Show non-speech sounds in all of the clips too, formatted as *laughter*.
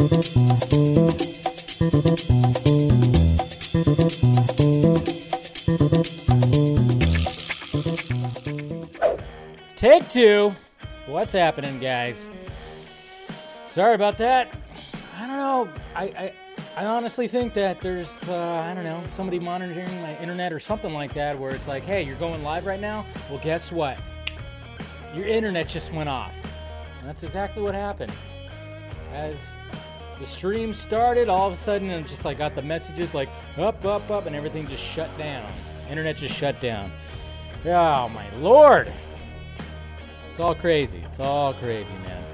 Take two. What's happening, guys? Sorry about that. I don't know. I, I, I honestly think that there's, uh, I don't know, somebody monitoring my internet or something like that where it's like, hey, you're going live right now? Well, guess what? Your internet just went off. And that's exactly what happened. As the stream started, all of a sudden, and just like got the messages like up, up, up, and everything just shut down. Internet just shut down. Oh my lord! It's all crazy. It's all crazy, man.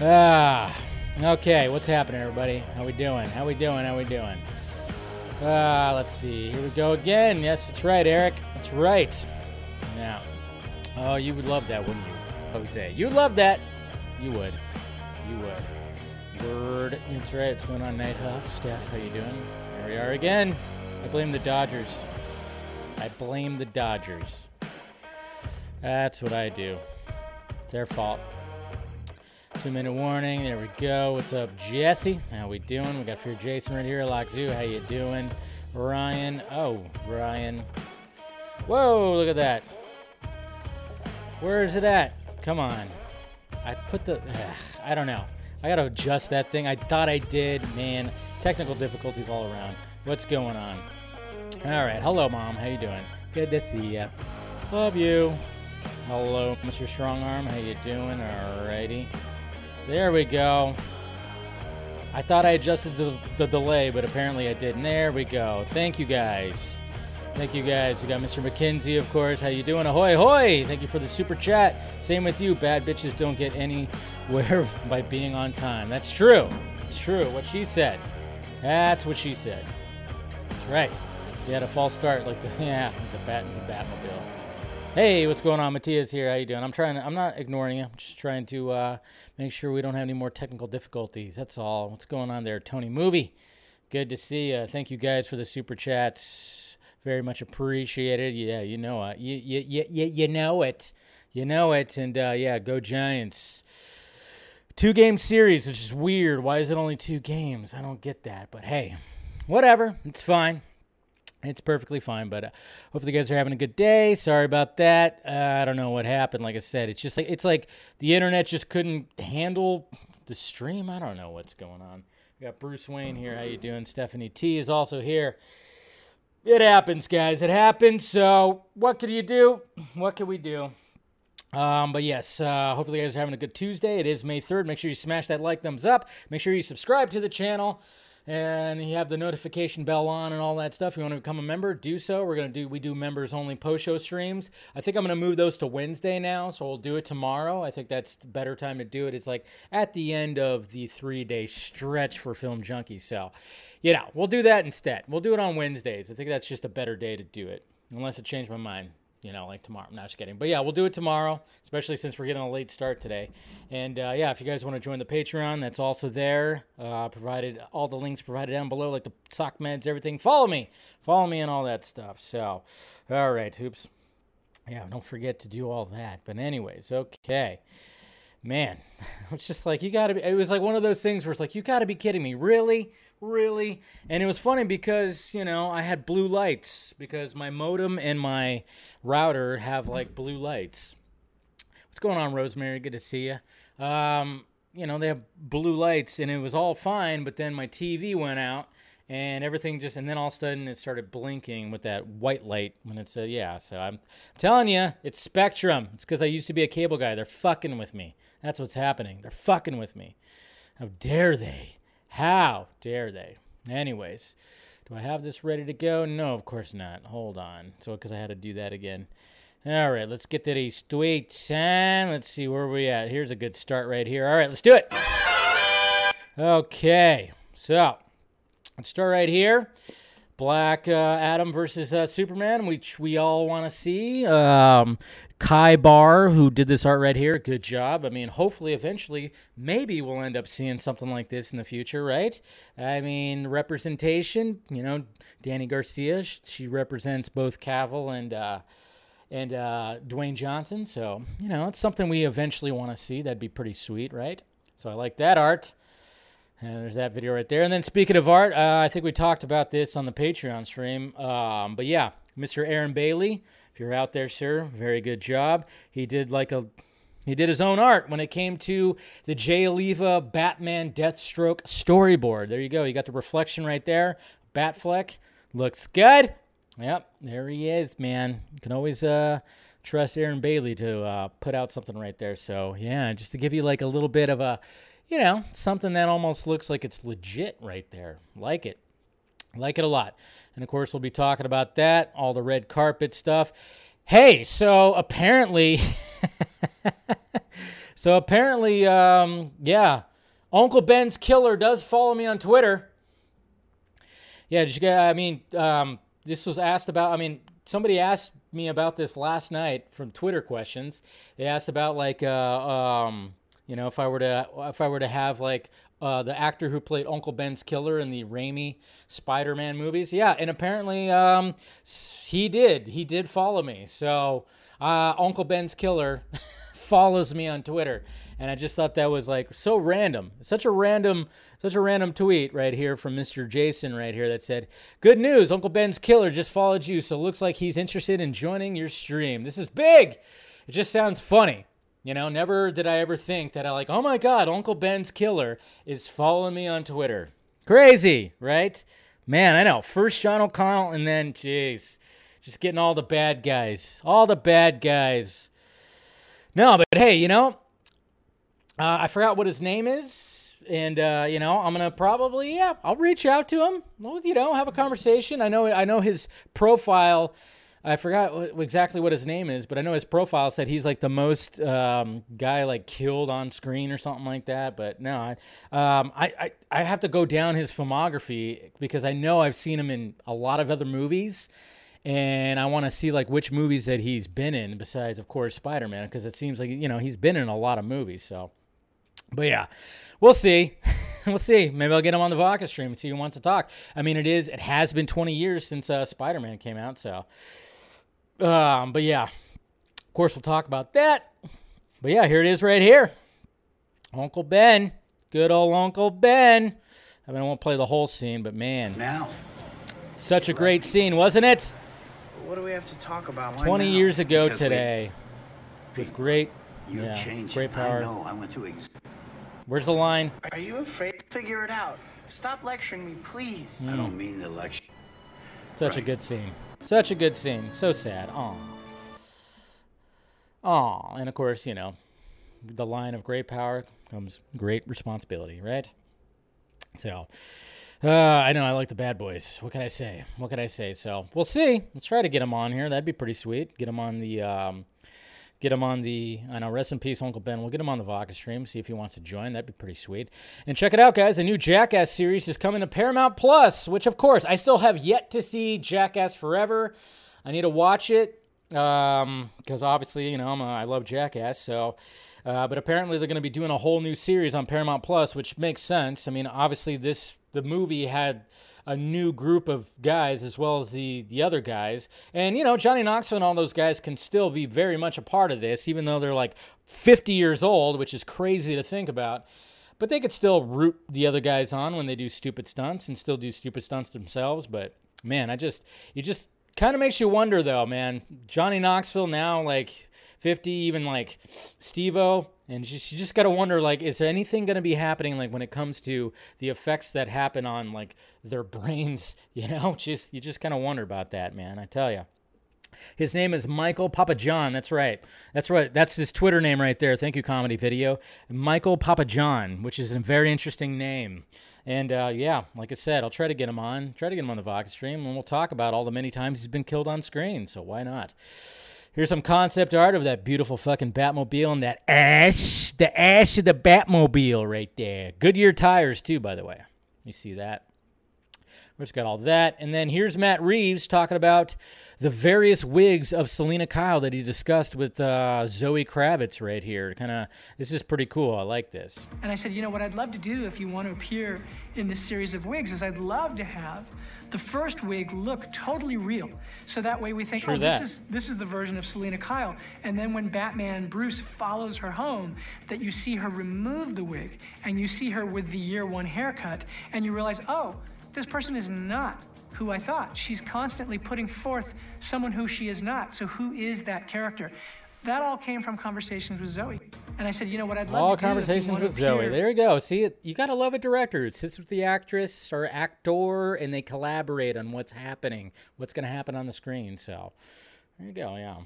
Ah, okay. What's happening, everybody? How we doing? How we doing? How we doing? Ah, let's see. Here we go again. Yes, that's right, Eric. That's right. Now, oh, you would love that, wouldn't you, Jose? You'd love that. You would. You would. Word. That's right. What's going on, Nighthawk? Steph, how you doing? There we are again. I blame the Dodgers. I blame the Dodgers. That's what I do. It's their fault. Two minute warning. There we go. What's up, Jesse? How we doing? We got Fear Jason right here. Lock Zoo. How you doing? Ryan. Oh, Ryan. Whoa! Look at that. Where is it at? Come on. I put the. Ugh, I don't know. I gotta adjust that thing. I thought I did. Man, technical difficulties all around. What's going on? All right. Hello, mom. How you doing? Good to see ya. Love you. Hello, Mr. Strongarm. How you doing? Alrighty. There we go. I thought I adjusted the, the delay, but apparently I didn't. There we go. Thank you guys. Thank you guys. We got Mr. McKenzie, of course. How you doing? Ahoy, hoy! Thank you for the super chat. Same with you. Bad bitches don't get anywhere *laughs* by being on time. That's true. It's true. What she said. That's what she said. That's right. You had a false start, like the *laughs* yeah, like the Battens and Batmobile. Hey, what's going on? Matthias here. How you doing? I'm trying. To, I'm not ignoring you. I'm just trying to uh, make sure we don't have any more technical difficulties. That's all. What's going on there, Tony? Movie. Good to see you. Thank you guys for the super chats. Very much appreciated. Yeah, you know it. You you you you, you know it. You know it. And uh, yeah, go Giants. Two game series, which is weird. Why is it only two games? I don't get that. But hey, whatever. It's fine. It's perfectly fine, but uh, hopefully you guys are having a good day. Sorry about that. Uh, I don't know what happened. Like I said, it's just like it's like the internet just couldn't handle the stream. I don't know what's going on. We got Bruce Wayne here. How you doing? Stephanie T is also here. It happens, guys. It happens. So what can you do? What can we do? Um, but yes, uh, hopefully you guys are having a good Tuesday. It is May 3rd. Make sure you smash that like thumbs up. Make sure you subscribe to the channel and you have the notification bell on and all that stuff. If you want to become a member, do so. We're gonna do we do members only post show streams. I think I'm gonna move those to Wednesday now, so we'll do it tomorrow. I think that's the better time to do it. It's like at the end of the three day stretch for Film Junkee. So, you know, we'll do that instead. We'll do it on Wednesdays. I think that's just a better day to do it, unless it changed my mind you know, like tomorrow. I'm not just kidding. But yeah, we'll do it tomorrow, especially since we're getting a late start today. And uh, yeah, if you guys want to join the Patreon, that's also there. Uh, provided all the links provided down below, like the sock meds, everything. Follow me, follow me, and all that stuff. So, all right, oops. Yeah, don't forget to do all that. But anyways, okay. Man, *laughs* it's just like you got to be. It was like one of those things where it's like you got to be kidding me, really really? And it was funny because, you know, I had blue lights because my modem and my router have like blue lights. What's going on, Rosemary? Good to see you. Um, you know, they have blue lights and it was all fine, but then my TV went out and everything just, and then all of a sudden it started blinking with that white light when it said, yeah. So I'm telling you, it's Spectrum. It's because I used to be a cable guy. They're fucking with me. That's what's happening. They're fucking with me. How dare they? How dare they? Anyways, do I have this ready to go? No, of course not. Hold on. So, because I had to do that again. All right, let's get to these tweets and let's see where we at. Here's a good start right here. All right, let's do it. Okay, so let's start right here. Black uh, Adam versus uh, Superman, which we all want to see. Um, Kai Bar, who did this art right here, good job. I mean, hopefully, eventually, maybe we'll end up seeing something like this in the future, right? I mean, representation. You know, Dany Garcia, she represents both Cavill and uh, and uh, Dwayne Johnson. So you know, it's something we eventually want to see. That'd be pretty sweet, right? So I like that art. And there's that video right there. And then speaking of art, uh, I think we talked about this on the Patreon stream. Um, but yeah, Mr. Aaron Bailey, if you're out there, sir, very good job. He did like a he did his own art when it came to the Jay Oliva Batman Deathstroke storyboard. There you go. You got the reflection right there. Batfleck looks good. Yep, there he is, man. You can always uh, trust Aaron Bailey to uh, put out something right there. So yeah, just to give you like a little bit of a, you know, something that almost looks like it's legit right there. Like it, like it a lot. And of course, we'll be talking about that, all the red carpet stuff. Hey, so apparently, *laughs* so apparently, um, yeah, Uncle Ben's killer does follow me on Twitter. Yeah, did you? I mean, um, this was asked about. I mean, somebody asked me about this last night from Twitter questions. They asked about like, uh, um, you know, if I were to if I were to have like uh, the actor who played Uncle Ben's killer in the Raimi Spider-Man movies. Yeah, and apparently um, he did. He did follow me. So uh, Uncle Ben's killer *laughs* follows me on Twitter, and I just thought that was like so random. Such a random, such a random tweet right here from Mr. Jason right here that said, "Good news, Uncle Ben's killer just followed you, so looks like he's interested in joining your stream. This is big. It just sounds funny." You know, never did I ever think that I like, oh my God, Uncle Ben's killer is following me on Twitter. Crazy, right? Man, I know. First Sean O'Connell, and then, jeez, just getting all the bad guys. All the bad guys. No, but hey, you know, uh, I forgot what his name is. And uh, you know, I'm gonna probably yeah, I'll reach out to him. Well, you know, have a conversation. I know I know his profile I forgot exactly what his name is, but I know his profile said he's like the most um, guy like killed on screen or something like that. But no, I, um, I, I, I have to go down his filmography because I know I've seen him in a lot of other movies, and I want to see like which movies that he's been in besides, of course, Spider Man, because it seems like you know he's been in a lot of movies. So, but yeah, we'll see. *laughs* we'll see. Maybe I'll get him on the Vodka stream and see who wants to talk. I mean, it is. It has been 20 years since uh, Spider Man came out, so um, but yeah, of course, we'll talk about that. But yeah, here it is right here. Uncle Ben. Good old Uncle Ben. I mean, I won't play the whole scene, but man. Now. Such a great scene, wasn't it? What do we have to talk about? Why 20 now? years ago Because today. With great, You're yeah, changing. great power. I know. I went to. Ex- Where's the line? Are you afraid to figure it out? Stop lecturing me, please. I don't mean the lecture. Such a good scene. Such a good scene. So sad. Aw. Aw. And of course, you know, the line of great power comes great responsibility, right? So, uh, I know I like the bad boys. What can I say? What can I say? So we'll see. Let's try to get them on here. That'd be pretty sweet. Get them on the, um, get him on the. I know. Rest in peace, Uncle Ben. We'll get him on the Vodka stream. See if he wants to join. That'd be pretty sweet. And check it out, guys. The new Jackass series is coming to Paramount Plus. Which, of course, I still have yet to see Jackass Forever. I need to watch it because obviously, you know, I'm a, I love Jackass. So, uh, but apparently they're going to be doing a whole new series on Paramount Plus, which makes sense. I mean, obviously this the movie had a new group of guys as well as the the other guys, and you know Johnny Knoxville and all those guys can still be very much a part of this, even though they're like 50 years old, which is crazy to think about. But they could still root the other guys on when they do stupid stunts and still do stupid stunts themselves. But man, I just you just kind of makes you wonder though, man. Johnny Knoxville now like 50, even like Steve-O, and you just got to wonder like is there anything going to be happening like when it comes to the effects that happen on like their *laughs* brains, you know? Just you just kind of wonder about that, man. I tell you. His name is Michael Papajohn. That's right. That's right. That's his Twitter name right there. Thank you, comedy video. Michael Papajohn, which is a very interesting name. And uh, yeah, like I said, I'll try to get him on, try to get him on the Vodka stream, and we'll talk about all the many times he's been killed on screen. So why not? Here's some concept art of that beautiful fucking Batmobile and that ash, the ash of the Batmobile right there. Goodyear tires too, by the way. You see that? Which got all that. And then here's Matt Reeves talking about the various wigs of Selina Kyle that he discussed with uh, Zoe Kravitz right here. Kind of, this is pretty cool. I like this. And I said, you know, what I'd love to do if you want to appear in this series of wigs is I'd love to have the first wig look totally real. So that way we think, True oh, that. this is this is the version of Selina Kyle. And then when Batman Bruce follows her home, that you see her remove the wig and you see her with the year one haircut, and you realize, oh, this person is not who I thought. She's constantly putting forth someone who she is not. So who is that character? That all came from conversations with Zoe. And I said, you know what I'd love All to do conversations to with Zoe. appear- There you go. See it. You gotta love a director. who sits with the actress or actor, and they collaborate on what's happening, what's gonna happen on the screen. So there you go. Yeah.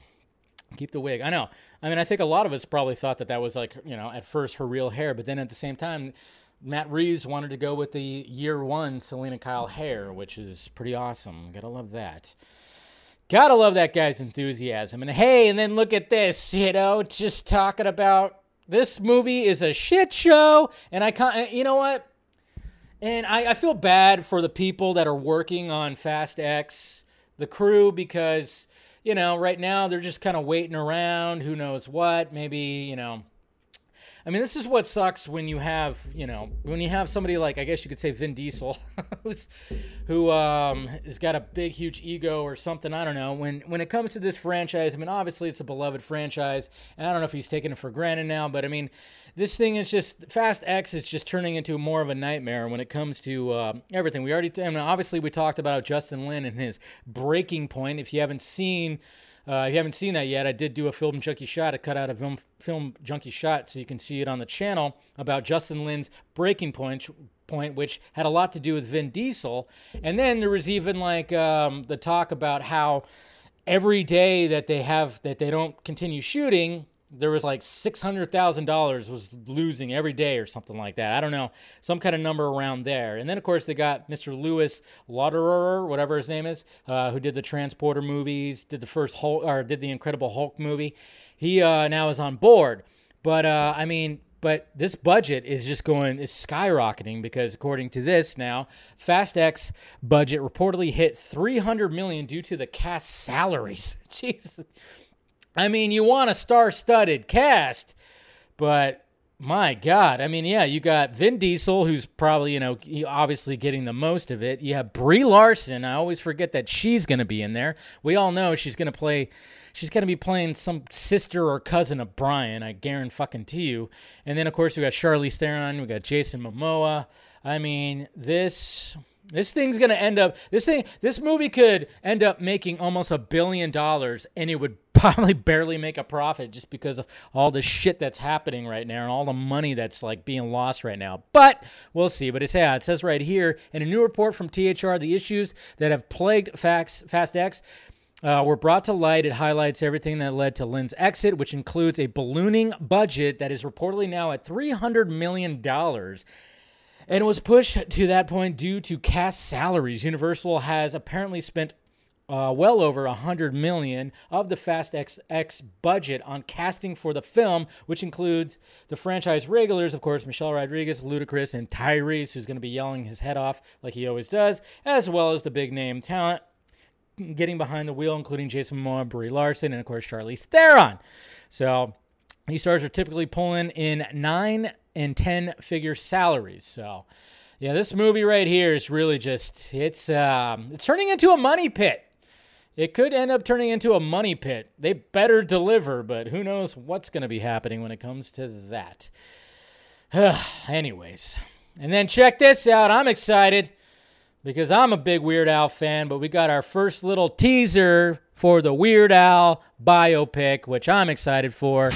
Keep the wig. I know. I mean, I think a lot of us probably thought that that was like, you know, at first her real hair, but then at the same time, Matt Reeves wanted to go with the year one Selina Kyle hair, which is pretty awesome. Gotta love that. Gotta love that guy's enthusiasm. And hey, and then look at this, you know, just talking about this movie is a shit show. And I can't, uh, you know what? And I, I feel bad for the people that are working on Fast X, the crew, because, you know, right now they're just kind of waiting around, who knows what. Maybe, you know, I mean, this is what sucks when you have, you know, when you have somebody like, I guess you could say Vin Diesel, *laughs* who's, who um, has got a big, huge ego or something. I don't know. When when it comes to this franchise, I mean, obviously it's a beloved franchise, and I don't know if he's taking it for granted now, but I mean, this thing is just Fast X is just turning into more of a nightmare when it comes to uh, everything. We already, I mean, obviously, we talked about Justin Lin and his breaking point. If you haven't seen. Uh, if you haven't seen that yet, I did do a film junkie shot. I cut out a film, film junkie shot so you can see it on the channel about Justin Lin's breaking point, point, which had a lot to do with Vin Diesel. And then there was even like um, the talk about how every day that they have that they don't continue shooting, there was like six hundred thousand dollars was losing every day or something like that. I don't know, some kind of number around there. And then of course they got Mr. Louis Leterrier, whatever his name is, uh, who did the Transporter movies, did the first Hulk or did the Incredible Hulk movie. He uh, now is on board. But uh, I mean, but this budget is just going is skyrocketing because according to this now, Fast X budget reportedly hit 300 million due to the cast salaries. *laughs* Jesus. I mean, you want a star-studded cast, but my God, I mean, yeah, you got Vin Diesel, who's probably you know obviously getting the most of it. You have Brie Larson. I always forget that she's going to be in there. We all know she's going to play. She's going to be playing some sister or cousin of Brian. I guarantee fucking to you. And then of course we got Charlize Theron. We got Jason Momoa. I mean, this this thing's gonna end up this thing this movie could end up making almost a billion dollars and it would *laughs* probably barely make a profit just because of all the shit that's happening right now and all the money that's like being lost right now. But we'll see. But it's yeah, it says right here in a new report from THR, the issues that have plagued Fax, Fast X uh, were brought to light. It highlights everything that led to Lin's exit, which includes a ballooning budget that is reportedly now at $300 million. And was pushed to that point due to cast salaries. Universal has apparently spent uh, well over a hundred million of the Fast X budget on casting for the film, which includes the franchise regulars, of course, Michelle Rodriguez, Ludacris, and Tyrese, who's going to be yelling his head off like he always does, as well as the big name talent getting behind the wheel, including Jason Momoa, Brie Larson, and of course Charlize Theron. So these stars are typically pulling in nine and ten figure salaries. So yeah, this movie right here is really just it's um, it's turning into a money pit. It could end up turning into a money pit. They better deliver, but who knows what's going to be happening when it comes to that. *sighs* Anyways, and then check this out. I'm excited because I'm a big Weird Al fan, but we got our first little teaser for the Weird Al biopic, which I'm excited for.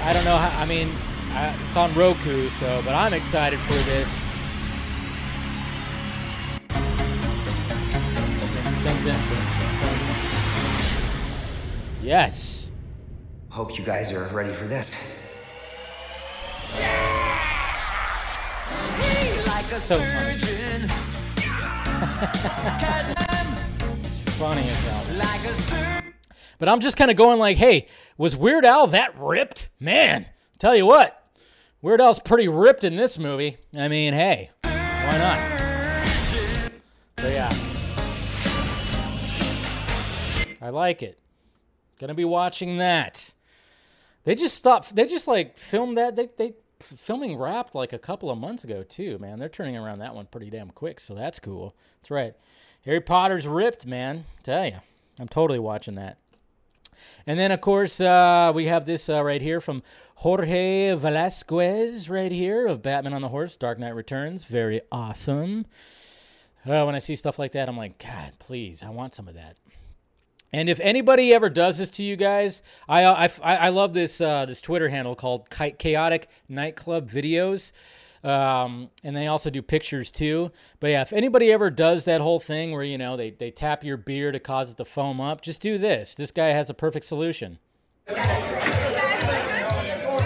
I don't know how, I mean, I, it's on Roku, so, but I'm excited for this. Yes. Hope you guys are ready for this. So funny. *laughs* funny as hell. But I'm just kind of going like, hey, was Weird Al that ripped? Man, tell you what, Weird Al's pretty ripped in this movie. I mean, hey, why not? But yeah. I like it. Gonna be watching that. They just stopped. They just like filmed that. They they filming wrapped like a couple of months ago too. Man, they're turning around that one pretty damn quick. So that's cool. That's right. Harry Potter's ripped, man. Tell you, I'm totally watching that. And then, of course, uh, we have this uh, right here from Jorge Velasquez, right here of Batman on the Horse, Dark Knight Returns. Very awesome. Uh, when I see stuff like that, I'm like, God, please, I want some of that. And if anybody ever does this to you guys, I I, I love this uh, this Twitter handle called Chaotic Nightclub Videos. Um, and they also do pictures too. But yeah, if anybody ever does that whole thing where you know they, they tap your beer to cause it to foam up, just do this. This guy has a perfect solution.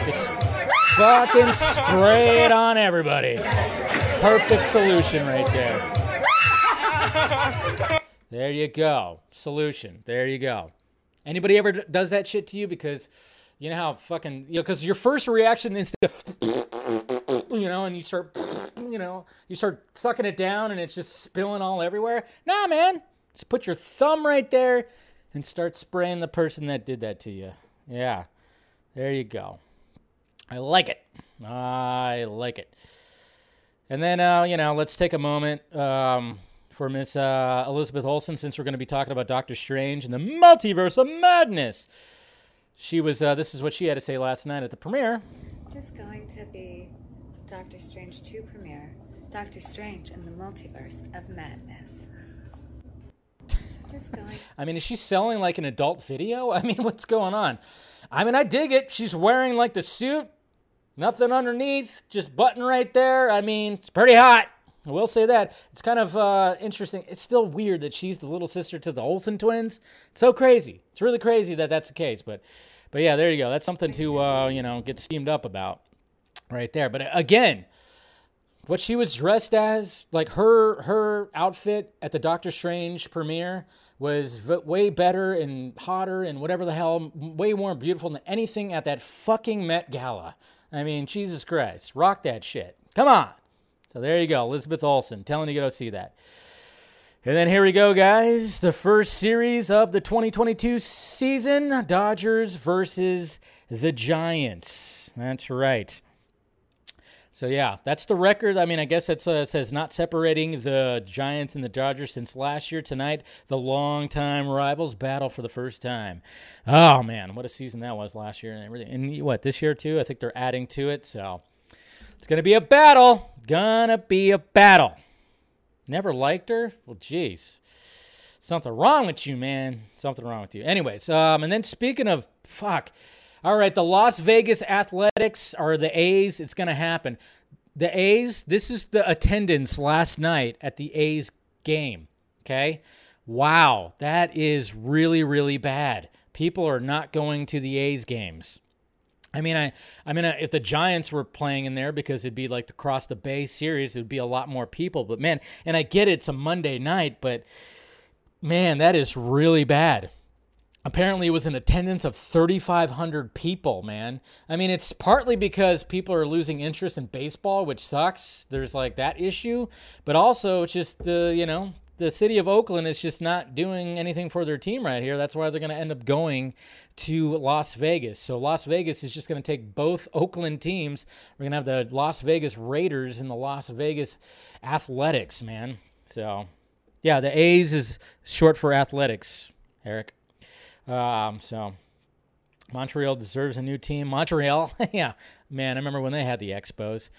Just fucking spray it on everybody. Perfect solution right there. There you go. Solution. There you go. Anybody ever does that shit to you? Because you know how fucking, you know, because your first reaction is to, *laughs* you know, and you start, *sniffs* you know, you start sucking it down and it's just spilling all everywhere. Nah, man. Just put your thumb right there and start spraying the person that did that to you. Yeah. There you go. I like it. I like it. And then, uh, you know, let's take a moment. Um, for Miss uh, Elizabeth Olsen, since we're going to be talking about Doctor Strange and the multiverse of madness. She was. Uh, this is what she had to say last night at the premiere. Just going to the Doctor Strange 2 premiere. Doctor Strange and the multiverse of madness. Just going. I mean, is she selling like an adult video? *laughs* I mean, what's going on? I mean, I dig it. She's wearing like the suit, nothing underneath, just button right there. I mean, it's pretty hot. I will say that it's kind of uh, interesting. It's still weird that she's the little sister to the Olsen twins. It's so crazy. It's really crazy that that's the case. But, but yeah, there you go. That's something to uh, you know get steamed up about, right there. But again, what she was dressed as, like her her outfit at the Doctor Strange premiere, was v- way better and hotter and whatever the hell, way more beautiful than anything at that fucking Met Gala. I mean, Jesus Christ, rock that shit. Come on. So there you go, Elizabeth Olsen, telling you to go see that. And then here we go, guys. The first series of the 2022 season Dodgers versus the Giants. That's right. So, yeah, that's the record. I mean, I guess it uh, says not separating the Giants and the Dodgers since last year. Tonight, the longtime rivals battle for the first time. Oh, man, what a season that was last year and everything. And what, this year, too? I think they're adding to it. So, it's going to be a battle. Gonna be a battle. Never liked her? Well, jeez. Something wrong with you, man. Something wrong with you. Anyways, um, and then speaking of fuck. All right, the Las Vegas Athletics are the A's. It's going to happen. The A's, this is the attendance last night at the A's game. Okay? Wow, that is really, really bad. People are not going to the A's games. I mean, I, I mean, if the Giants were playing in there because it'd be like the cross the Bay series, it'd be a lot more people. But man, and I get it, it's a Monday night, but man, that is really bad. Apparently, it was an attendance of 3,500 people, man. I mean, it's partly because people are losing interest in baseball, which sucks. There's like that issue, but also it's just, uh, you know, the city of Oakland is just not doing anything for their team right here. That's why they're going to end up going to Las Vegas. So Las Vegas is just going to take both Oakland teams. We're going to have the Las Vegas Raiders and the Las Vegas Athletics, man. So, yeah, the A's is short for athletics, Eric. Um, so Montreal deserves a new team. Montreal, *laughs* yeah, man, I remember when they had the Expos.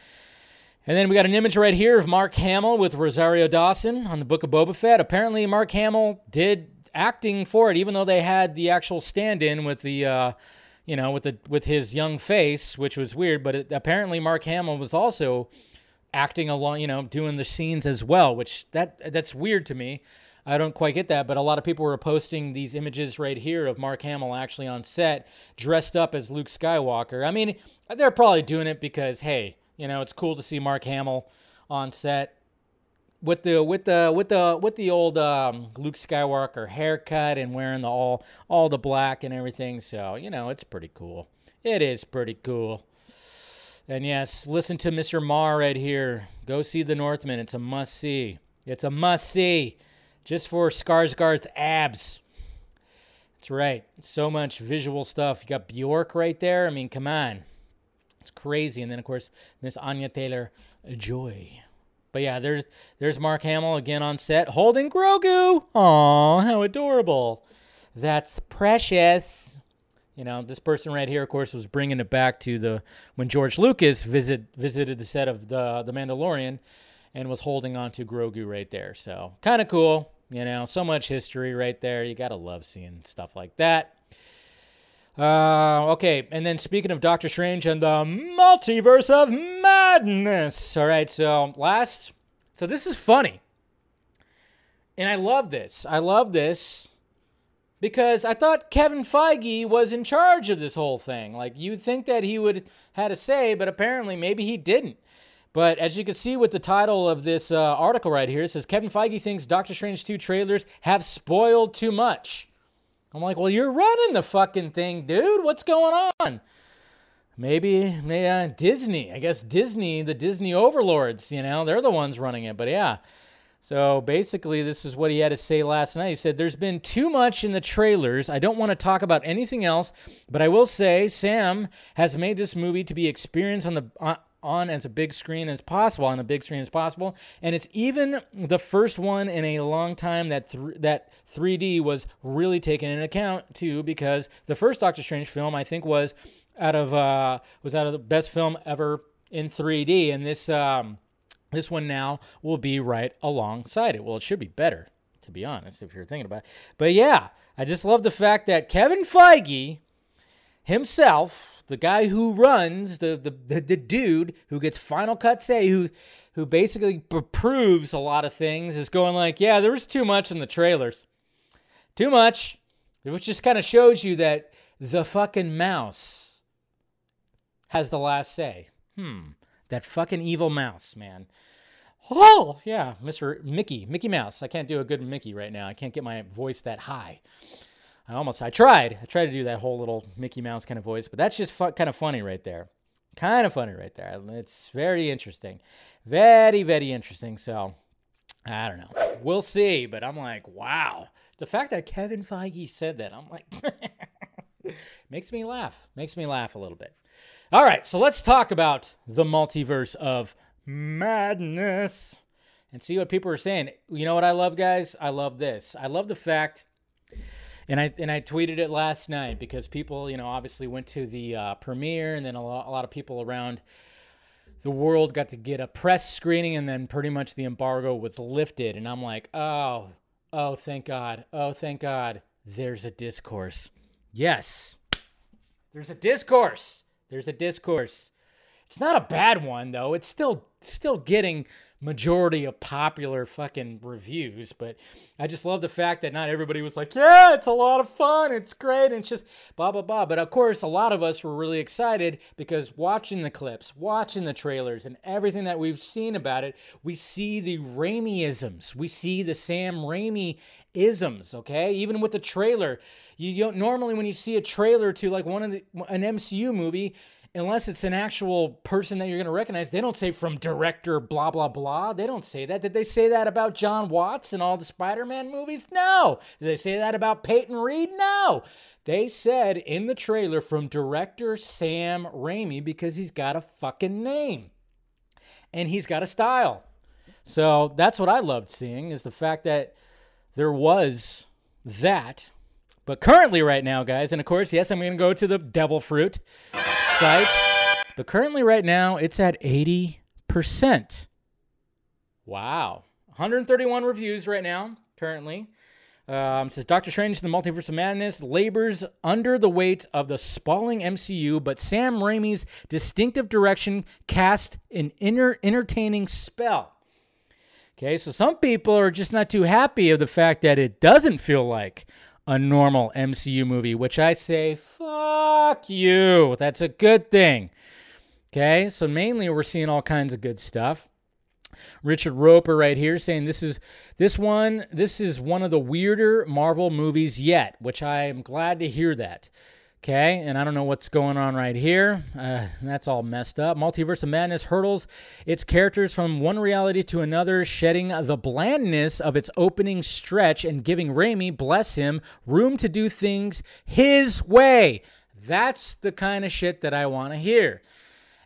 And then we got an image right here of Mark Hamill with Rosario Dawson on the Book of Boba Fett. Apparently, Mark Hamill did acting for it, even though they had the actual stand-in with the, uh, you know, with the with his young face, which was weird. But it, apparently, Mark Hamill was also acting along, you know, doing the scenes as well, which that that's weird to me. I don't quite get that, but a lot of people were posting these images right here of Mark Hamill actually on set, dressed up as Luke Skywalker. I mean, they're probably doing it because, hey, you know, it's cool to see Mark Hamill on set with the with the with the with the old um, Luke Skywalker haircut and wearing the all all the black and everything. So you know, it's pretty cool. It is pretty cool. And yes, listen to Mr. Marr right here. Go see The Northman. It's a must see. It's a must see, just for Skarsgård's abs. That's right. So much visual stuff. You got Bjork right there. I mean, come on. It's crazy. And then, of course, Miss Anya Taylor Joy. But yeah, there's there's Mark Hamill again on set holding Grogu. Aw, how adorable. That's precious. You know, this person right here, of course, was bringing it back to the when George Lucas visit visited the set of the the Mandalorian, and was holding on to Grogu right there. So kind of cool. You know, so much history right there. You gotta love seeing stuff like that. Uh, okay, and then speaking of Doctor Strange and the multiverse of madness. All right, so last, so this is funny, and I love this. I love this because I thought Kevin Feige was in charge of this whole thing. Like you'd think that he would had a say, but apparently maybe he didn't. But as you can see with the title of this uh, article right here, it says Kevin Feige thinks Doctor Strange 2 trailers have spoiled too much. I'm like, well, you're running the fucking thing, dude. What's going on? Maybe, maybe uh, Disney. I guess Disney, the Disney overlords, you know, they're the ones running it. But yeah. So basically, this is what he had to say last night. He said, There's been too much in the trailers. I don't want to talk about anything else, but I will say Sam has made this movie to be experienced on the. Uh, on as a big screen as possible, on a big screen as possible, and it's even the first one in a long time that th- that 3D was really taken into account too, because the first Doctor Strange film I think was out of uh, was out of the best film ever in 3D, and this um, this one now will be right alongside it. Well, it should be better, to be honest, if you're thinking about it. But yeah, I just love the fact that Kevin Feige himself, the guy who runs, the the, the, the dude who gets Final Cut say, who who basically approves a lot of things, is going like, yeah, there was too much in the trailers. Too much. Which just kind of shows you that the fucking mouse has the last say. Hmm. That fucking evil mouse, man. Oh, yeah, Mr. Mickey, Mickey Mouse. I can't do a good Mickey right now. I can't get my voice that high. I almost, I tried. I tried to do that whole little Mickey Mouse kind of voice, but that's just fu- kind of funny right there. Kind of funny right there. It's very interesting. Very, very interesting. So, I don't know. We'll see, but I'm like, wow. The fact that Kevin Feige said that, I'm like, *laughs* makes me laugh. Makes me laugh a little bit. All right, so let's talk about the multiverse of madness and see what people are saying. You know what I love, guys? I love this. I love the fact, and I and I tweeted it last night because people, you know, obviously went to the uh, premiere, and then a lot, a lot of people around the world got to get a press screening, and then pretty much the embargo was lifted, and I'm like, oh, oh, thank God, oh, thank God, there's a discourse. Yes, there's a discourse. There's a discourse. It's not a bad one though. It's still still getting majority of popular fucking reviews, but I just love the fact that not everybody was like, "Yeah, it's a lot of fun. It's great." And it's just blah blah blah. But of course, a lot of us were really excited because watching the clips, watching the trailers and everything that we've seen about it, we see the Raimi-isms. We see the Sam Raimi isms, okay? Even with the trailer, you don't normally when you see a trailer to like one of the an MCU movie, unless it's an actual person that you're going to recognize, they don't say from director blah blah blah. They don't say that. Did they say that about Jon Watts and all the Spider-Man movies? No. Did they say that about Peyton Reed? No. They said in the trailer from director Sam Raimi because he's got a fucking name. And he's got a style. So that's what I loved seeing is the fact that there was that. But currently, right now, guys, and of course, yes, I'm going to go to the Devil Fruit site. But currently, right now, it's at 80%. Wow. 131 reviews right now, currently. Um, says Doctor Strange the Multiverse of Madness labors under the weight of the spalling MCU, but Sam Raimi's distinctive direction cast an inner entertaining spell. Okay, so some people are just not too happy of the fact that it doesn't feel like a normal MCU movie, which I say, fuck you. That's a good thing. Okay, so mainly we're seeing all kinds of good stuff. Richard Roeper right here saying this is this one this is one of the weirder Marvel movies yet, which I am glad to hear that. Okay, and I don't know what's going on right here. Uh, that's all messed up. Multiverse of Madness hurdles its characters from one reality to another, shedding the blandness of its opening stretch and giving Raimi, bless him, room to do things his way. That's the kind of shit that I want to hear.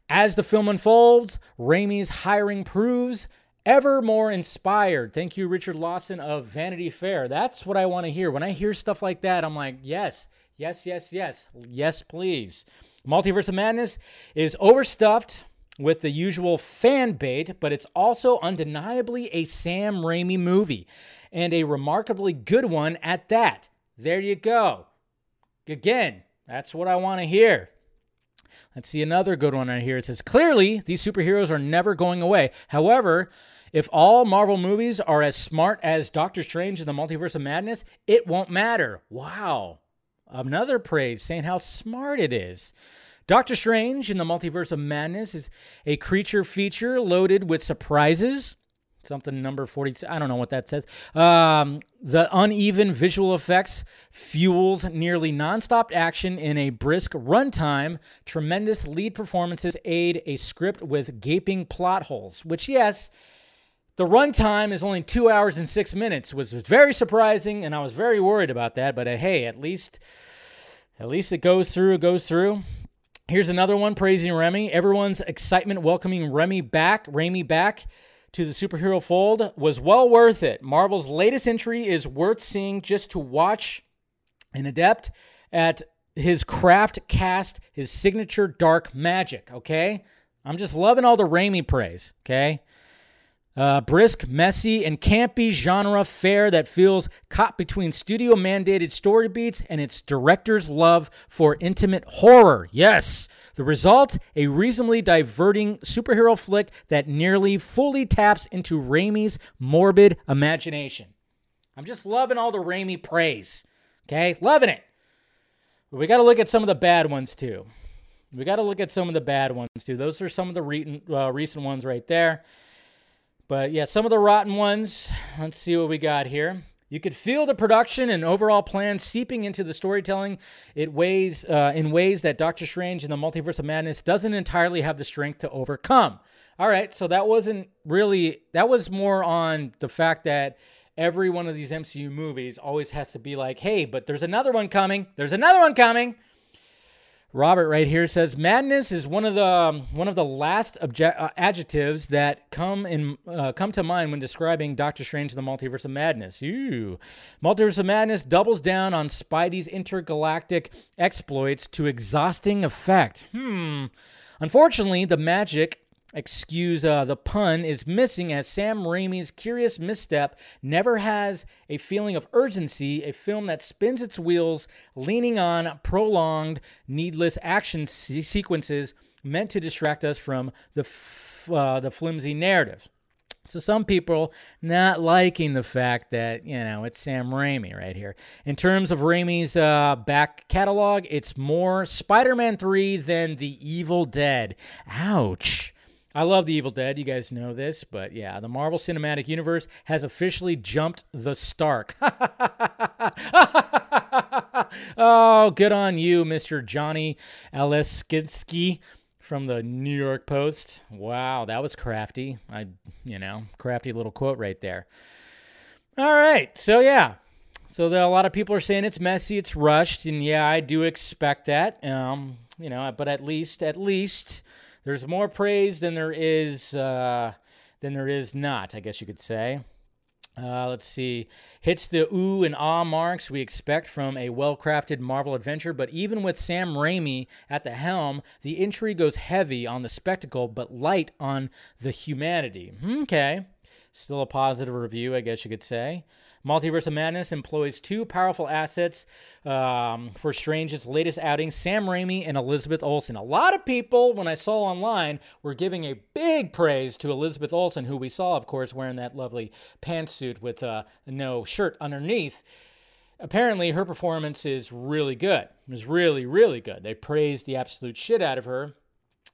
As the film unfolds, Raimi's hiring proves ever more inspired. Thank you, Richard Lawson of Vanity Fair. That's what I want to hear. When I hear stuff like that, I'm like, yes, yes, yes, yes, yes, please. Multiverse of Madness is overstuffed with the usual fan bait, but it's also undeniably a Sam Raimi movie and a remarkably good one at that. There you go. Again, that's what I want to hear. Let's see another good one right here. It says clearly these superheroes are never going away. However, if all Marvel movies are as smart as Doctor Strange and the Multiverse of Madness, it won't matter. Wow. Another praise saying how smart it is. Doctor Strange in the Multiverse of Madness is a creature feature loaded with surprises. Something number 40. I don't know what that says. Um, the uneven visual effects fuels nearly nonstop action in a brisk runtime. Tremendous lead performances aid a script with gaping plot holes, which, yes, the runtime is only two hours and six minutes, which was very surprising, and I was very worried about that. But uh, hey, at least, at least it goes through. It goes through. Here's another one praising Raimi. Everyone's excitement welcoming Raimi back, Raimi back to the superhero fold was well worth it. Marvel's latest entry is worth seeing just to watch an adept at his craft cast his signature dark magic, okay? I'm just loving all the Raimi praise, okay? Uh, brisk, messy, and campy genre fare that feels caught between studio mandated story beats and its director's love for intimate horror. Yes. The result, a reasonably diverting superhero flick that nearly fully taps into Raimi's morbid imagination. I'm just loving all the Raimi praise. Okay? Loving it. But we got to look at some of the bad ones too. We got to look at some of the bad ones too. Those are some of the re- uh, recent ones right there. But yeah, some of the rotten ones. Let's see what we got here. You could feel the production and overall plan seeping into the storytelling. It weighs uh, in ways that Doctor Strange and the Multiverse of Madness doesn't entirely have the strength to overcome. All right, so that wasn't really that was more on the fact that every one of these MCU movies always has to be like, hey, but there's another one coming. There's another one coming. Robert right here says madness is one of the um, one of the last uh, adjectives that come in uh, come to mind when describing Doctor Strange: The Multiverse of Madness. Multiverse of Madness doubles down on Spidey's intergalactic exploits to exhausting effect. Hmm. Unfortunately, the magic excuse uh, the pun, is missing as Sam Raimi's curious misstep never has a feeling of urgency, a film that spins its wheels, leaning on prolonged, needless action se- sequences meant to distract us from the, f- uh, the flimsy narrative. So some people not liking the fact that you know it's Sam Raimi right here. In terms of Raimi's uh, back catalog, it's more Spider-Man 3 than The Evil Dead. Ouch. I love The Evil Dead. You guys know this, but yeah, the Marvel Cinematic Universe has officially jumped the Stark. *laughs* oh, good on you, Mr. Johnny Oleksinski from the New York Post. Wow, that was crafty. I, you know, crafty little quote right there. All right, so yeah, so a lot of people are saying it's messy, it's rushed, and yeah, I do expect that. Um, you know, but at least, at least there's more praise than there is uh, than there is not. I guess you could say. Uh, let's see. Hits the ooh and ah marks we expect from a well crafted Marvel adventure, but even with Sam Raimi at the helm, the intrigue goes heavy on the spectacle but light on the humanity. Okay. Still a positive review, I guess you could say. Multiverse of Madness employs two powerful assets um, for Strange's latest outing Sam Raimi and Elizabeth Olsen. A lot of people, when I saw online, were giving a big praise to Elizabeth Olsen, who we saw, of course, wearing that lovely pantsuit with uh, no shirt underneath. Apparently, her performance is really good. It was really, really good. They praised the absolute shit out of her.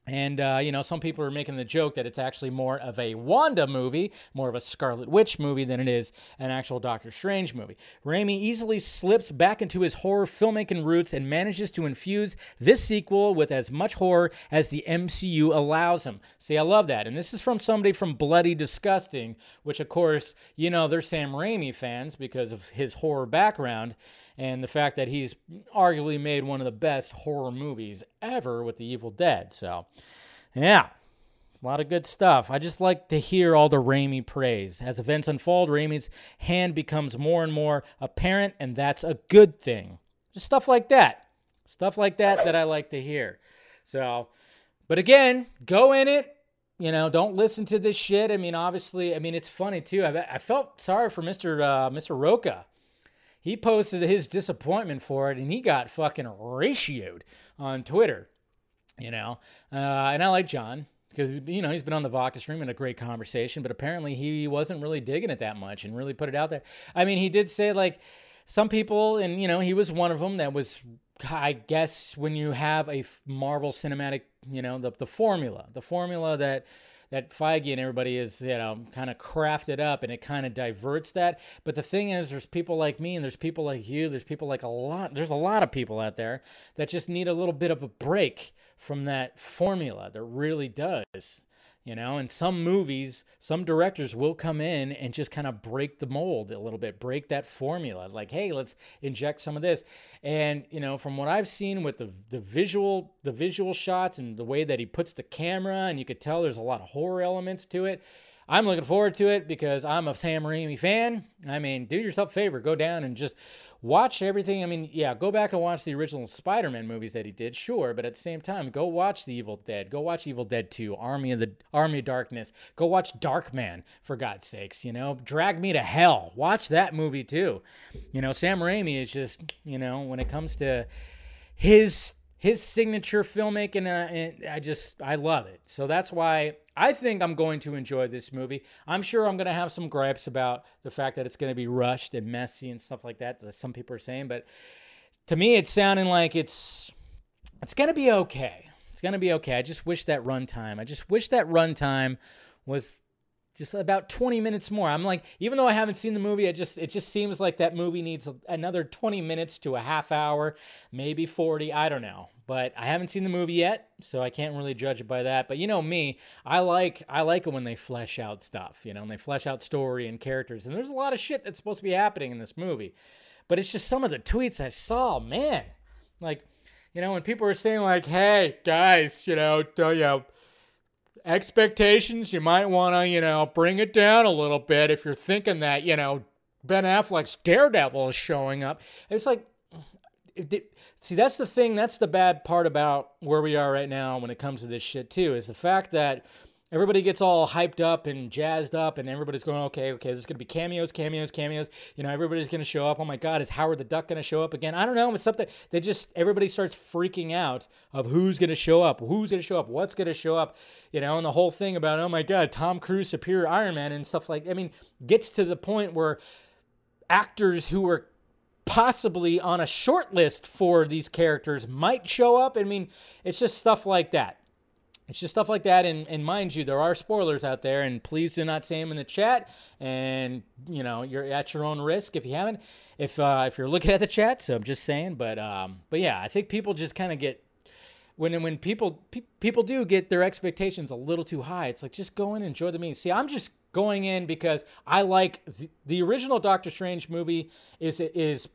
And, uh, you know, some people are making the joke that it's actually more of a Wanda movie, more of a Scarlet Witch movie than it is an actual Doctor Strange movie. Raimi easily slips back into his horror filmmaking roots and manages to infuse this sequel with as much horror as the MCU allows him. See, I love that. And this is from somebody from Bloody Disgusting, which, of course, you know, they're Sam Raimi fans because of his horror background and the fact that he's arguably made one of the best horror movies ever with The Evil Dead. So, yeah, a lot of good stuff. I just like to hear all the Raimi praise. As events unfold, Raimi's hand becomes more and more apparent, and that's a good thing. Just stuff like that. Stuff like that that I like to hear. So, but again, go in it. You know, don't listen to this shit. I mean, obviously, I mean, it's funny too. I, I felt sorry for Mr. Uh, Mr. Roca he posted his disappointment for it and he got fucking ratioed on Twitter, you know. Uh, and I like John because, you know, he's been on the Vodka stream in a great conversation, but apparently he wasn't really digging it that much and really put it out there. I mean, he did say, like, some people, and, you know, he was one of them that was, I guess, when you have a Marvel cinematic, you know, the, the formula, the formula that that Feige and everybody is, you know, kind of crafted up and it kind of diverts that. But the thing is, there's people like me and there's people like you, there's people like a lot, there's a lot of people out there that just need a little bit of a break from that formula that really does you know? And some movies some directors will come in and just kind of break the mold a little bit break that formula. Like hey let's inject some of this. And you know from what i've seen with the the visual the visual shots and the way that he puts the camera and you could tell there's a lot of horror elements to it I'm looking forward to it because I'm a Sam Raimi fan. I mean, do yourself a favor, go down and just watch everything. I mean, yeah, go back and watch the original Spider-Man movies that he did, sure, but at the same time, go watch The Evil Dead, go watch Evil Dead 2, Army of the Army of Darkness, go watch Darkman for God's sakes, you know, Drag Me to Hell, watch that movie too. You know, Sam Raimi is just, you know, when it comes to his his signature filmmaking, uh, I just I love it. So that's why I think I'm going to enjoy this movie. I'm sure I'm going to have some gripes about the fact that it's going to be rushed and messy and stuff like that. That some people are saying, but to me, it's sounding like it's it's going to be okay. It's going to be okay. I just wish that runtime. I just wish that runtime was just about 20 minutes more. I'm like, even though I haven't seen the movie, it just it just seems like that movie needs another 20 minutes to a half hour, maybe 40. I don't know, but I haven't seen the movie yet, so I can't really judge it by that. But you know me, I like I like it when they flesh out stuff, you know, and they flesh out story and characters. And there's a lot of shit that's supposed to be happening in this movie, but it's just some of the tweets I saw, man, like. You know, when people are saying like, "Hey guys, you know, you know, expectations, you might want to, you know, bring it down a little bit if you're thinking that, you know, Ben Affleck's Daredevil is showing up. It's like, see, that's the thing. That's the bad part about where we are right now when it comes to this shit, too, is the fact that everybody gets all hyped up and jazzed up and everybody's going okay okay there's going to be cameos cameos cameos. You know everybody's going to show up. Oh my god is howard the duck going to show up again? I don't know it's something they just everybody starts freaking out of who's going to show up who's going to show up what's going to show up you know and the whole thing about oh my god tom cruise superior iron man and stuff like i mean gets to the point where actors who were possibly on a short list for these characters might show up. I mean it's just stuff like that it's just stuff like that and, and mind you there are spoilers out there and please do not say them in the chat and you know you're at your own risk if you haven't if uh, if you're looking at the chat so i'm just saying but um but yeah i think people just kind of get when when people pe- people do get their expectations a little too high it's like just go in and enjoy the movie see i'm just going in because i like the original doctor strange movie is is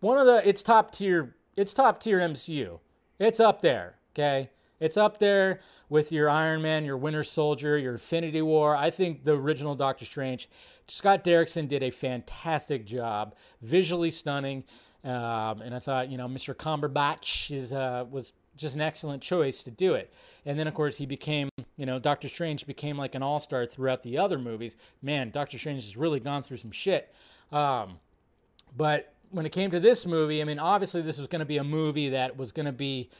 one of the it's top tier it's top tier mcu it's up there okay it's up there with your Iron Man, your Winter Soldier, your Infinity War. I think the original Doctor Strange, Scott Derrickson did a fantastic job, visually stunning. Um, and I thought, you know, Mr. Cumberbatch is uh, was just an excellent choice to do it. And then, of course, he became, you know, Doctor Strange became like an all star throughout the other movies. Man, Doctor Strange has really gone through some shit. Um, but when it came to this movie, I mean, obviously, this was going to be a movie that was going to be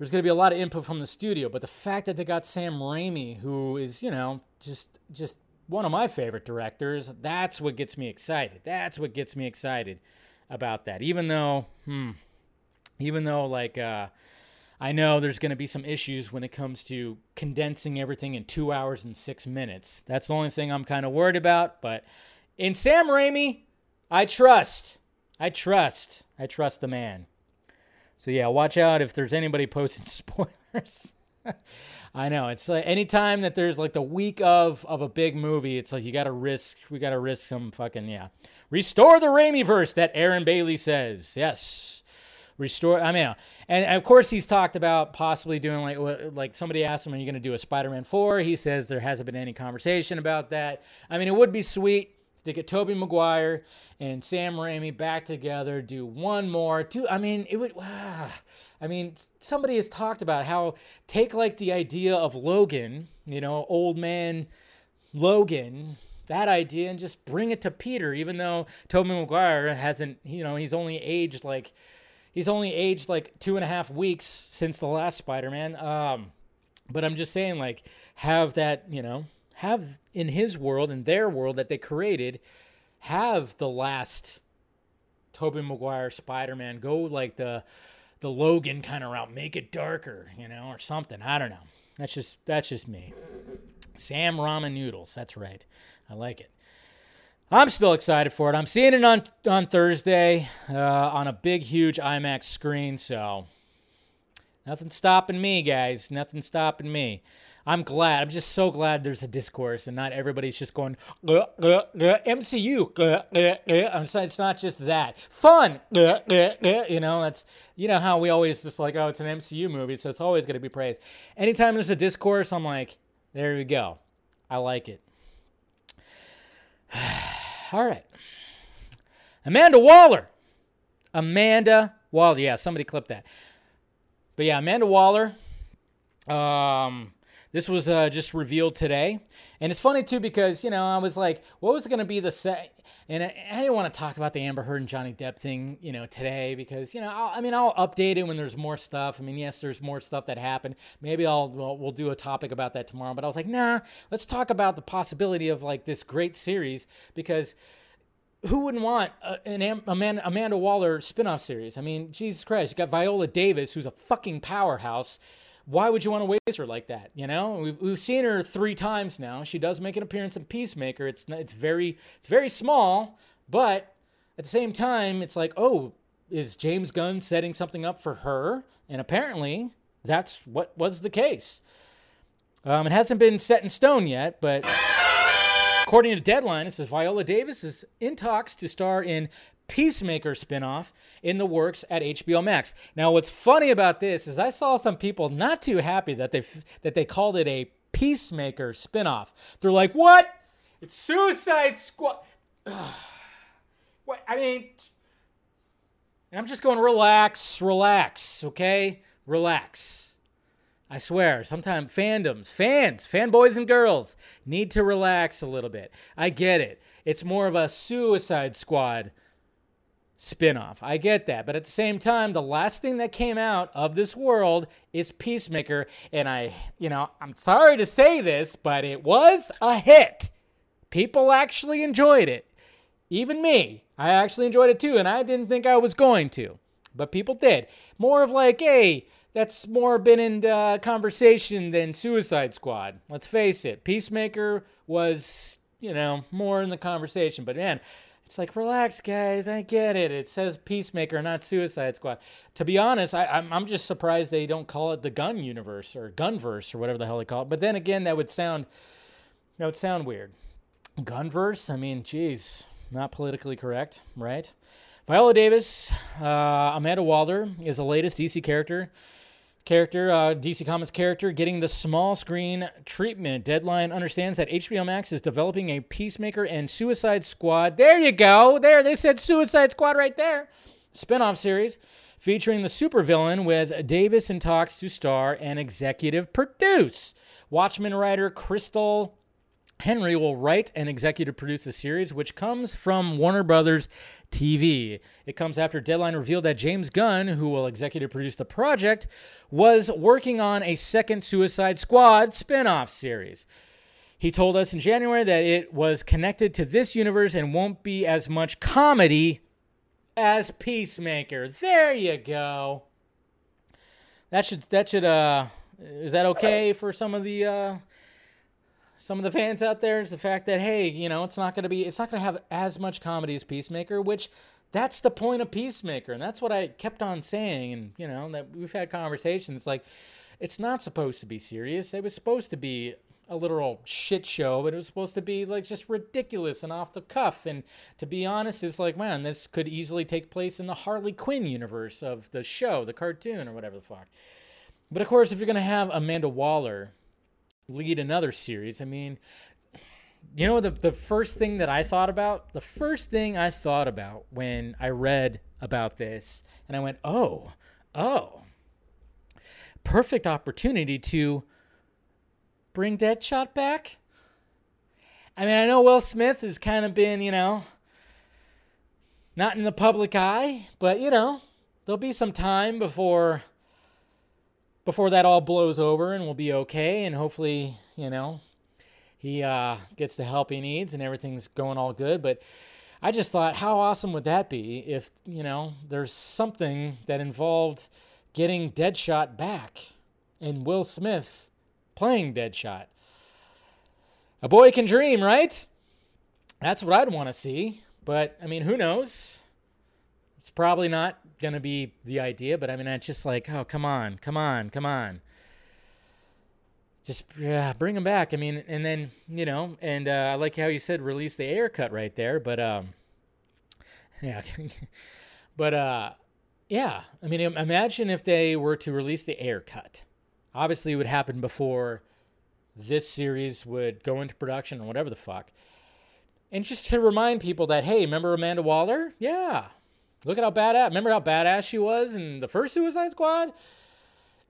there's going to be a lot of input from the studio, but the fact that they got Sam Raimi, who is, you know, just just one of my favorite directors, that's what gets me excited. That's what gets me excited about that. Even though, hmm, even though like uh, I know there's going to be some issues when it comes to condensing everything in two hours and six minutes. That's the only thing I'm kind of worried about. But in Sam Raimi, I trust. I trust. I trust the man. So yeah, watch out if there's anybody posting *laughs* spoilers. I know it's like anytime that there's like the week of of a big movie, it's like you got to risk. We got to risk some fucking yeah. Restore the Raimi verse that Aaron Bailey says. Yes, restore. I mean, and of course he's talked about possibly doing like like somebody asked him, "Are you going to do a Spider-Man 4? He says there hasn't been any conversation about that. I mean, it would be sweet to get Tobey Maguire and Sam Raimi back together, do one more. Two. I mean, it would. Ah, I mean, somebody has talked about how take like the idea of Logan, you know, old man Logan, that idea, and just bring it to Peter, even though Tobey Maguire hasn't, you know, he's only aged like he's only aged like two and a half weeks since the last Spider-Man. Um, but I'm just saying, like, have that, you know, have in his world, in their world that they created, have the last Tobey Maguire Spider-Man go like the the Logan kind of route, make it darker, you know, or something. I don't know. That's just that's just me. Sam Ramen Noodles. That's right. I like it. I'm still excited for it. I'm seeing it on on Thursday uh, on a big, huge IMAX screen. So nothing stopping me, guys. Nothing stopping me. I'm glad. I'm just so glad there's a discourse and not everybody's just going uh, uh, uh, MCU. it's not just that fun. you know, that's you know how we always just like, oh, it's an MCU movie, so it's always going to be praised. Anytime there's a discourse, I'm like, there we go. I like it. *sighs* All right, Amanda Waller. Amanda Waller. Yeah, somebody clipped that. But yeah, Amanda Waller. Um, this was uh, just revealed today. And it's funny too because, you know, I was like, what was going to be the set? And I, I, didn't want to talk about the Amber Heard and Johnny Depp thing, you know, today because, you know, I'll, i mean, I'll update it when there's more stuff. I mean, yes, there's more stuff that happened. Maybe I'll we'll, we'll do a topic about that tomorrow. But I was like, nah, let's talk about the possibility of like this great series because who wouldn't want an Amanda, Amanda Waller spinoff series? I mean, Jesus Christ, you got Viola Davis, who's a fucking powerhouse why would you want to waste her like that? You know, we've, we've seen her three times now. She does make an appearance in Peacemaker. It's it's very it's very small, but at the same time, it's like, oh, is James Gunn setting something up for her? And apparently, that's what was the case. Um, it hasn't been set in stone yet, but according to Deadline, it says Viola Davis is in talks to star in Peacemaker spinoff in the works at HBO Max. Now, what's funny about this is I saw some people not too happy that they that they called it a Peacemaker spinoff. They're like, "What? It's Suicide Squad." *sighs* what? I mean, I'm just going relax, relax, okay? Relax. I swear, sometimes fandoms, fans, fanboys and girls need to relax a little bit. I get it. It's more of a Suicide Squad spinoff. I get that. But at the same time, the last thing that came out of this world is Peacemaker. And I, you know, I'm sorry to say this, but it was a hit. People actually enjoyed it. Even me. I actually enjoyed it too. And I didn't think I was going to. But people did. More of like, hey, that's more been in uh, conversation than Suicide Squad. Let's face it. Peacemaker was, you know, more in the conversation. But man, it's like, relax, guys. I get it. It says Peacemaker, not Suicide Squad. To be honest, I, am I'm, I'm just surprised they don't call it the Gun Universe or Gunverse or whatever the hell they call it. But then again, that would sound that would sound weird. Gunverse. I mean, geez, not politically correct, right? Viola Davis, uh, Amanda Waller is the latest DC character character, uh, DC Comics character, getting the small screen treatment. Deadline understands that HBO Max is developing a Peacemaker and Suicide Squad. There you go. There, they said Suicide Squad right there. Spinoff series featuring the supervillain with Davis in talks to star and executive produce. Watchmen writer Christal Henry will write and executive produce the series, which comes from Warner Brothers TV. It comes after Deadline revealed that James Gunn, who will executive produce the project, was working on a second Suicide Squad spin off series. He told us in January that it was connected to this universe and won't be as much comedy as Peacemaker. There you go. that should that should uh is that okay for some of the uh some of the fans out there is the fact that hey you know it's not going to be it's not going to have as much comedy as peacemaker which that's the point of peacemaker and that's what i kept on saying and you know that we've had conversations like it's not supposed to be serious. It was supposed to be a literal shit show but it was supposed to be like just ridiculous and off the cuff and to be honest it's like man this could easily take place in the harley quinn universe of the show the cartoon or whatever the fuck. But of course if you're going to have amanda waller lead another series. I mean, you know the the first thing that I thought about, the first thing I thought about when I read about this and I went, "Oh, oh. Perfect opportunity to bring Deadshot back?" I mean, I know Will Smith has kind of been, you know, not in the public eye, but you know, there'll be some time before before that all blows over and we'll be okay and hopefully you know he uh, gets the help he needs and everything's going all good. But i just thought how awesome would that be if you know there's something that involved getting deadshot back and will smith playing deadshot. A boy can dream right? That's what i'd want to see. But i mean who knows? It's probably not going to be the idea, but I mean, it's just like, oh, come on, come on, come on. Just bring them back. I mean, and then, you know, and uh, I like how you said release the Ayer cut right there, but, um, yeah, *laughs* but, uh, yeah, I mean, imagine if they were to release the Ayer cut. Obviously, it would happen before this series would go into production or whatever the fuck. And just to remind people that, hey, remember Amanda Waller? Yeah, Look at how badass. Remember how badass she was in the first Suicide Squad?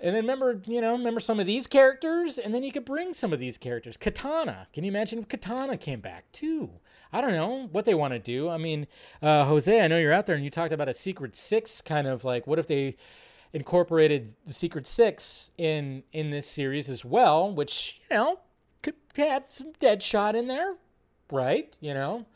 And then remember, you know, remember some of these characters, and then you could bring some of these characters. Katana. Can you imagine if Katana came back too? I don't know what they want to do. I mean, uh, Jose, I know you're out there, and you talked about a Secret Six kind of like, what if they incorporated the Secret Six in in this series as well, which you know could have some Deadshot in there, right? You know,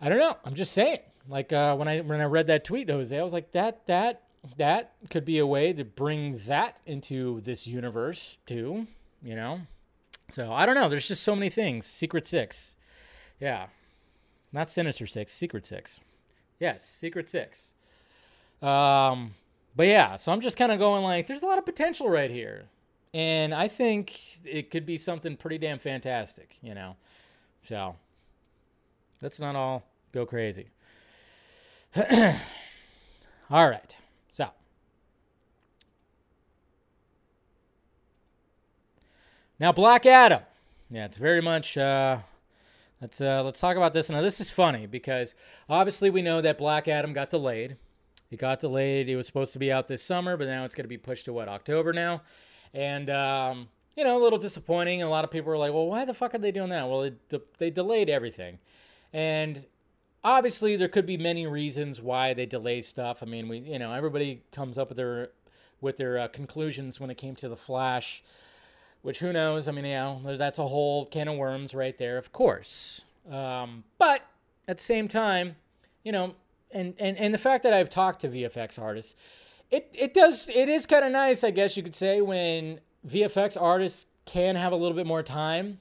I don't know. I'm just saying. Like uh, when I when I read that tweet, Jose, I was like, that that that could be a way to bring that into this universe too. You know, so I don't know. There's just so many things. Secret Six, yeah, not Sinister Six. Secret Six, yes, Secret Six. Um, but yeah, so I'm just kind of going like, there's a lot of potential right here, and I think it could be something pretty damn fantastic. You know, so let's not all go crazy. *clears throat* All right. So. Now Black Adam. Yeah, it's very much uh let's uh let's talk about this. Now this is funny because obviously we know that Black Adam got delayed. It got delayed. It was supposed to be out this summer, but now it's going to be pushed to what, October now? And um you know, a little disappointing. A lot of people are like, "Well, why the fuck are they doing that?" Well, it, they delayed everything. And obviously there could be many reasons why they delay stuff. I mean, we you know everybody comes up with their with their uh, conclusions when it came to the Flash, which who knows? I mean, you know, that's a whole can of worms right there, of course. Um, but at the same time, you know, and and and the fact that I've talked to VFX artists, it it does it is kind of nice, I guess you could say, when VFX artists can have a little bit more time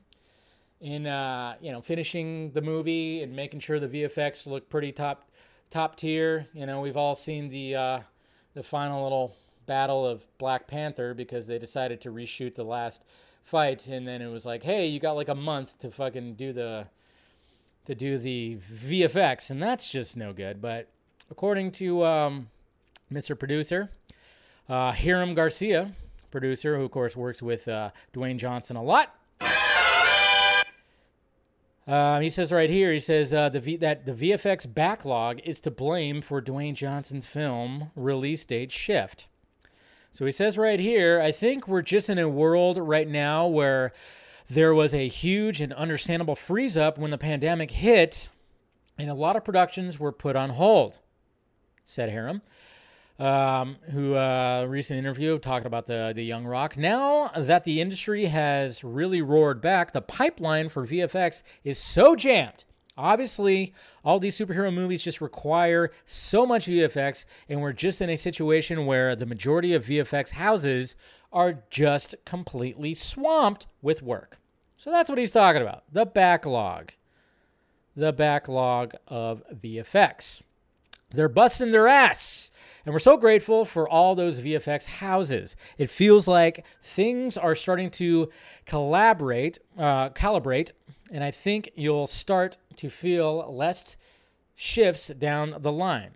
in uh, you know finishing the movie and making sure the VFX look pretty top top tier. You know, we've all seen the uh, the final little battle of Black Panther because they decided to reshoot the last fight, and then it was like, hey, you got like a month to fucking do the to do the VFX, and that's just no good. But according to um, Mr. Producer, uh, Hiram Garcia, producer, who of course works with uh, Dwayne Johnson a lot uh, he says right here, he says uh, the v- that the VFX backlog is to blame for Dwayne Johnson's film release date shift. So he says right here, I think we're just in a world right now where there was a huge and understandable freeze up when the pandemic hit, and a lot of productions were put on hold, said Hiram um, who uh, recent interview talking about the the Young Rock. Now that the industry has really roared back, the pipeline for VFX is so jammed. Obviously, all these superhero movies just require so much VFX, and we're just in a situation where the majority of VFX houses are just completely swamped with work. So that's what he's talking about the backlog. The backlog of VFX. They're busting their ass. And we're so grateful for all those VFX houses. It feels like things are starting to collaborate, uh, calibrate, and I think you'll start to feel less shifts down the line.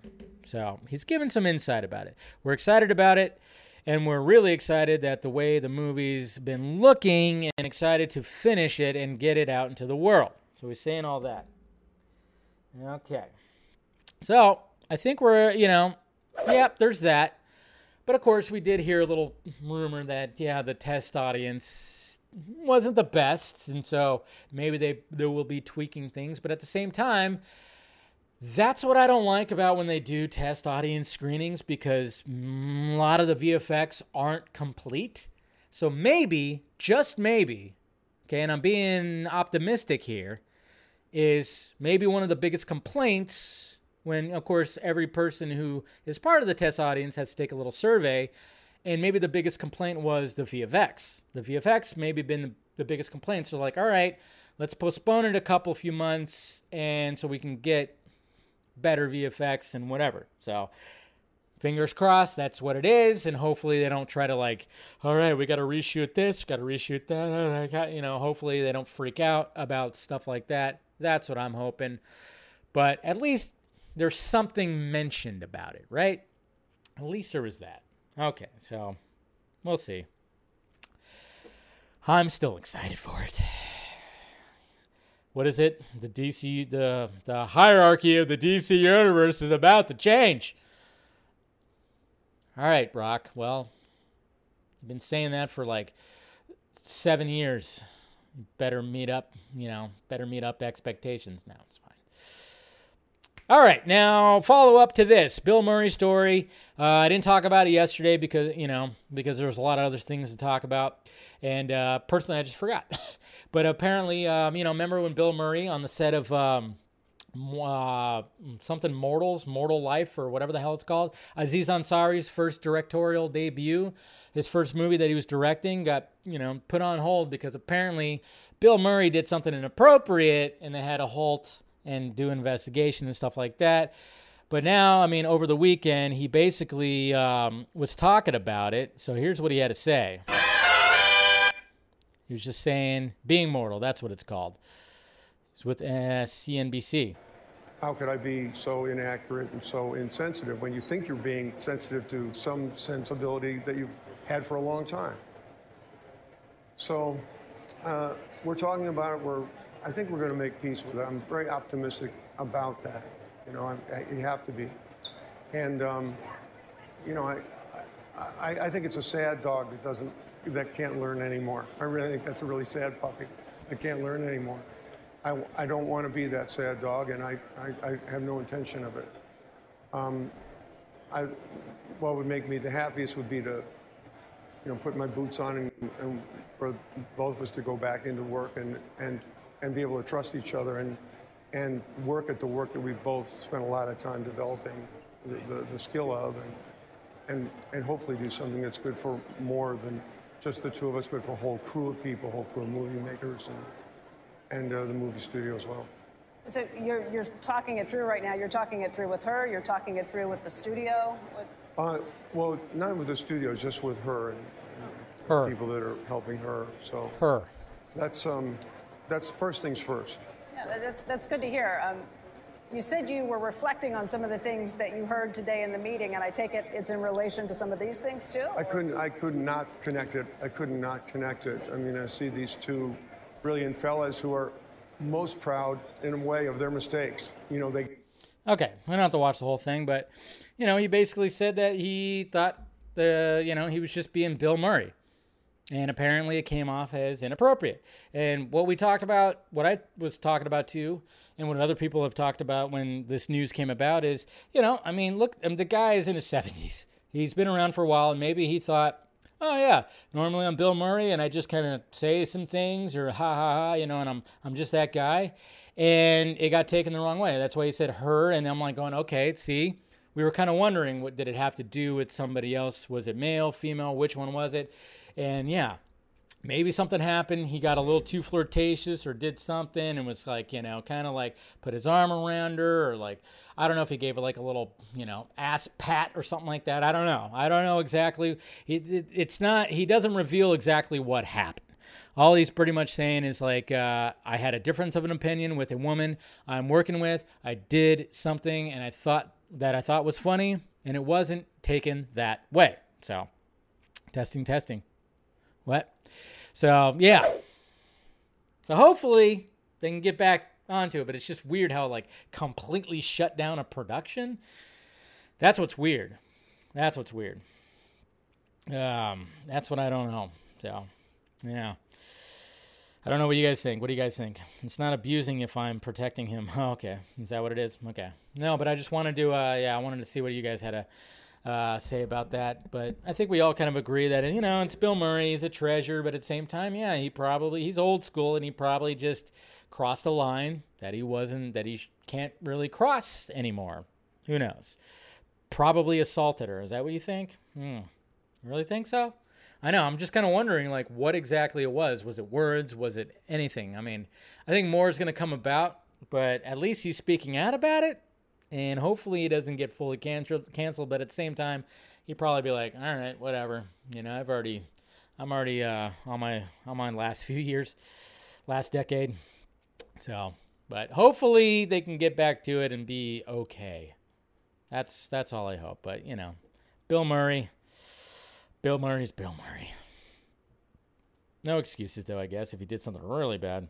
So he's given some insight about it. We're excited about it, and we're really excited that the way the movie's been looking and excited to finish it and get it out into the world. So he's saying all that. Okay. So I think we're, you know, yep, there's that. But of course, we did hear a little rumor that, yeah, the test audience wasn't the best. And so maybe they, they will be tweaking things. But at the same time, that's what I don't like about when they do test audience screenings because a lot of the VFX aren't complete. So maybe, just maybe, okay, and I'm being optimistic here, is maybe one of the biggest complaints when, of course, every person who is part of the test audience has to take a little survey. And maybe the biggest complaint was the VFX. The VFX maybe been the, the biggest complaint. So, like, all right, let's postpone it a couple few months and so we can get better VFX and whatever. So, fingers crossed that's what it is and hopefully they don't try to like all right we got to reshoot this got to reshoot that uh, you know hopefully they don't freak out about stuff like that that's what i'm hoping but at least there's something mentioned about it, right? At least there was that. Okay, so we'll see. I'm still excited for it. What is it? The DC the the hierarchy of the DC universe is about to change. All right, Brock. Well, I've been saying that for like 7 years. Better meet up, you know, better meet up expectations now. It's fine. All right, now follow up to this Bill Murray story. Uh, I didn't talk about it yesterday because you know because there was a lot of other things to talk about, and uh, personally I just forgot. *laughs* but apparently, um, you know, remember when Bill Murray on the set of um, uh, something Mortals, Mortal Life, or whatever the hell it's called, Aziz Ansari's first directorial debut, his first movie that he was directing, got you know put on hold because apparently Bill Murray did something inappropriate, and they had a halt and do investigation and stuff like that. But now, I mean, over the weekend, he basically um, was talking about it. So here's what he had to say. He was just saying, being mortal, that's what it's called. It's with uh, CNBC. How could I be so inaccurate and so insensitive when you think you're being sensitive to some sensibility that you've had for a long time? So, uh, we're talking about it. We're I think we're going to make peace with it. I'm very optimistic about that. You know, I, I, you have to be. And, um, you know, I, I, I think it's a sad dog that doesn't, that can't learn anymore. I really think that's a really sad puppy that can't learn anymore. I, I don't want to be that sad dog, and I, I, I have no intention of it. Um, I, what would make me the happiest would be to, you know, put my boots on and, and for both of us to go back into work and, and and be able to trust each other and and work at the work that we've both spent a lot of time developing the, the, the skill of and, and and hopefully do something that's good for more than just the two of us, but for a whole crew of people, whole crew of movie makers and and uh, the movie studio as well. So you're you're talking it through right now. You're talking it through with her. You're talking it through with the studio. With... Uh, well, not with the studio, just with her and, and her people that are helping her. So her. That's um, that's first things first. Yeah, that's, that's good to hear. Um, you said you were reflecting on some of the things that you heard today in the meeting, and I take it it's in relation to some of these things too. I couldn't. I could not connect it. I could not not connect it. I mean, I see these two brilliant fellas who are most proud, in a way, of their mistakes. You know, they. Okay, I don't have to watch the whole thing, but you know, he basically said that he thought the you know he was just being Bill Murray and apparently it came off as inappropriate. And what we talked about, what I was talking about too, and what other people have talked about when this news came about is, you know, I mean, look, I mean, the guy is in his 70s. He's been around for a while, and maybe he thought, oh yeah, normally I'm Bill Murray, and I just kind of say some things or ha ha ha, you know, and I'm I'm just that guy. and it got taken the wrong way. That's why he said her, and I'm like going, okay, see, we were kind of wondering what did it have to do with somebody else? Was it male, female? Which one was it? And yeah, maybe something happened. He got a little too flirtatious or did something and was like, you know, kind of like put his arm around her or like, I don't know if he gave her like a little, you know, ass pat or something like that. I don't know. I don't know exactly. It, it, it's not, he doesn't reveal exactly what happened. All he's pretty much saying is like, uh, I had a difference of an opinion with a woman I'm working with. I did something and I thought that I thought was funny and it wasn't taken that way. So, testing, testing. What? So, yeah. So, hopefully, they can get back onto it, but it's just weird how, like, completely shut down a production. That's what's weird. That's what's weird. Um, that's what I don't know. So, yeah. I don't know what you guys think. What do you guys think? It's not abusing if I'm protecting him. *laughs* Okay. Is that what it is? Okay. No, but I just wanted to, do uh, yeah, I wanted to see what you guys had to uh, say about that. But I think we all kind of agree that, you know, it's Bill Murray. He's a treasure, but at the same time, yeah, he probably, he's old school and he probably just crossed a line that he wasn't, that he can't really cross anymore. Who knows? Probably assaulted her. Is that what you think? Hmm. Really think so? I know. I'm just kind of wondering, like, what exactly it was. Was it words? Was it anything? I mean, I think more is going to come about, but at least he's speaking out about it, and hopefully he doesn't get fully canceled. Canceled, but at the same time, he'd probably be like, "All right, whatever." You know, I've already, I'm already uh, on my on my last few years, last decade. So, but hopefully they can get back to it and be okay. That's that's all I hope. But you know, Bill Murray Bill Murray's Bill Murray. No excuses, though, I guess, if he did something really bad.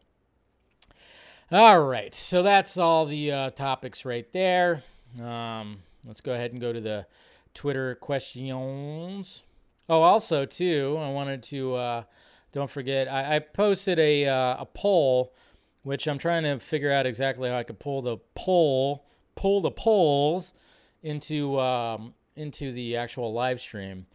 All right, so that's all the uh, topics right there. Um, let's go ahead and go to the Twitter questions. Oh, also, too, I wanted to, uh, don't forget, I, I posted a, uh, a poll, which I'm trying to figure out exactly how I could pull the poll, pull the polls into, um, into the actual live stream.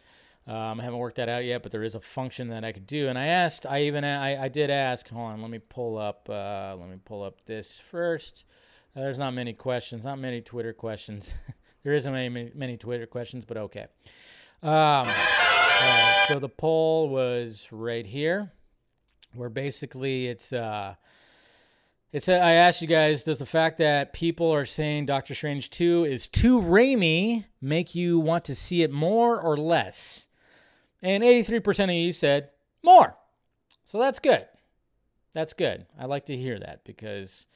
Um, I haven't worked that out yet, but there is a function that I could do. And I asked, I even, I, I did ask. Hold on, let me pull up, uh, let me pull up this first. Uh, there's not many questions, not many Twitter questions. *laughs* there isn't many, many Twitter questions, but okay. Um, so the poll was right here, where basically it's, uh, it's a, I asked you guys, does the fact that people are saying Doctor Strange 2 is too Raimi make you want to see it more or less? And 83% of you said more. So that's good. That's good. I like to hear that because,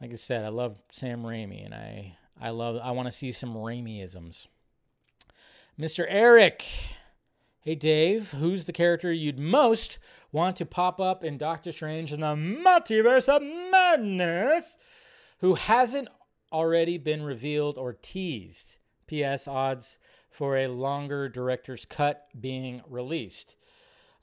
like I said, I love Sam Raimi and I, I love, I want to see some Raimiisms. Mr. Eric. Hey, Dave, who's the character you'd most want to pop up in Doctor Strange in the Multiverse of Madness who hasn't already been revealed or teased? P.S. Odds for a longer director's cut being released.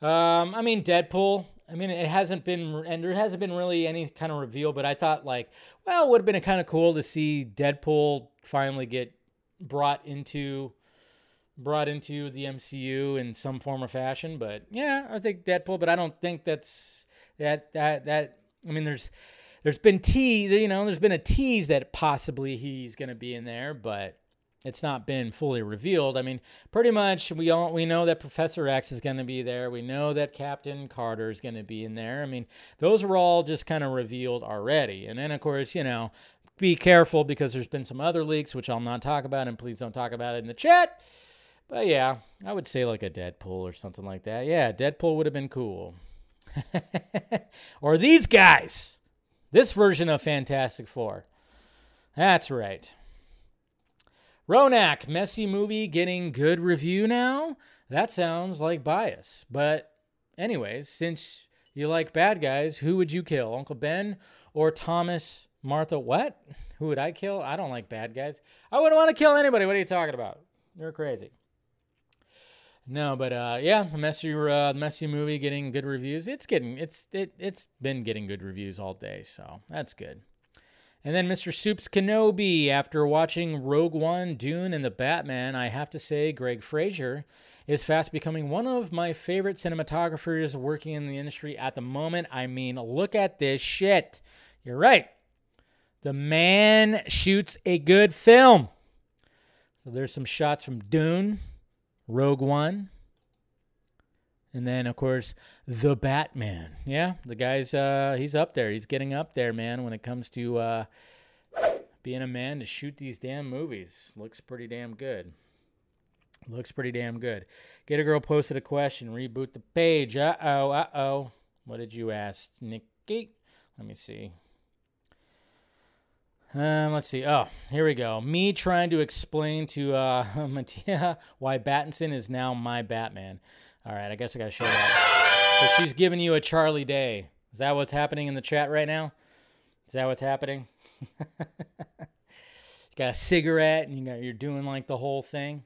Um, I mean, Deadpool. I mean, it hasn't been, and there hasn't been really any kind of reveal. But I thought, like, well, it would have been kind of cool to see Deadpool finally get brought into, brought into the MCU in some form or fashion. But yeah, I think Deadpool. But I don't think that's that that that. I mean, there's there's been tease, you know, there's been a tease that possibly he's going to be in there, but it's not been fully revealed. I mean, pretty much we all we know that Professor X is going to be there. We know that Captain Carter is going to be in there. I mean, those were all just kind of revealed already. And then of course, you know, be careful because there's been some other leaks which I'll not talk about and please don't talk about it in the chat. But yeah, I would say like a Deadpool or something like that. Yeah, Deadpool would have been cool. *laughs* or these guys. This version of Fantastic Four. That's right. Ronak, messy movie getting good review now? That sounds like bias. But, anyways, since you like bad guys, who would you kill? Uncle Ben or Thomas Martha? What? Who would I kill? I don't like bad guys. I wouldn't want to kill anybody. What are you talking about? You're crazy. No, but uh, yeah, the messy, uh, messy movie getting good reviews. It's getting, it's, it, it's been getting good reviews all day, so that's good. And then Mr. Soups Kenobi. After watching Rogue One, Dune, and The Batman, I have to say Greig Fraser is fast becoming one of my favorite cinematographers working in the industry at the moment. I mean, look at this shit. You're right. The man shoots a good film. So there's some shots from Dune, Rogue One, and then of course the Batman. Yeah, the guy's uh he's up there. He's getting up there, man, when it comes to uh being a man to shoot these damn movies. Looks pretty damn good. Looks pretty damn good. Get a girl posted a question. Reboot the page. Uh oh. Uh oh. What did you ask, Nikki? Let me see. Um, let's see. Oh, here we go. Me trying to explain to uh, *laughs* Mattia why Battinson is now my Batman. All right, I guess I gotta show that. So she's giving you a Charlie Day. Is that what's happening in the chat right now? Is that what's happening? *laughs* you got a cigarette and you got you're doing like the whole thing.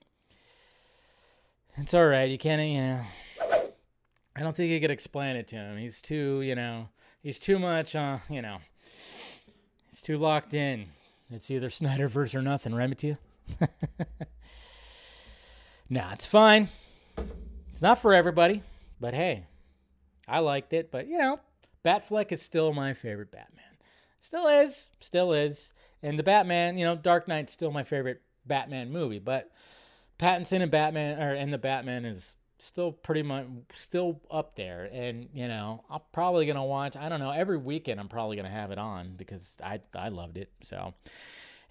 It's all right. You can't, you know. I don't think you could explain it to him. He's too, you know, he's too much, uh, you know, he's too locked in. It's either *laughs* Snyderverse or nothing, right, Mattia? *laughs* nah, it's fine. It's not for everybody, but hey, I liked it. But you know, Batfleck is still my favorite Batman. Still is, still is. And the Batman, you know, Dark Knight's still my favorite Batman movie. But Pattinson and Batman, or and the Batman is still pretty much still up there. And you know, I'm probably gonna watch. I don't know. Every weekend, I'm probably gonna have it on because I I loved it. So.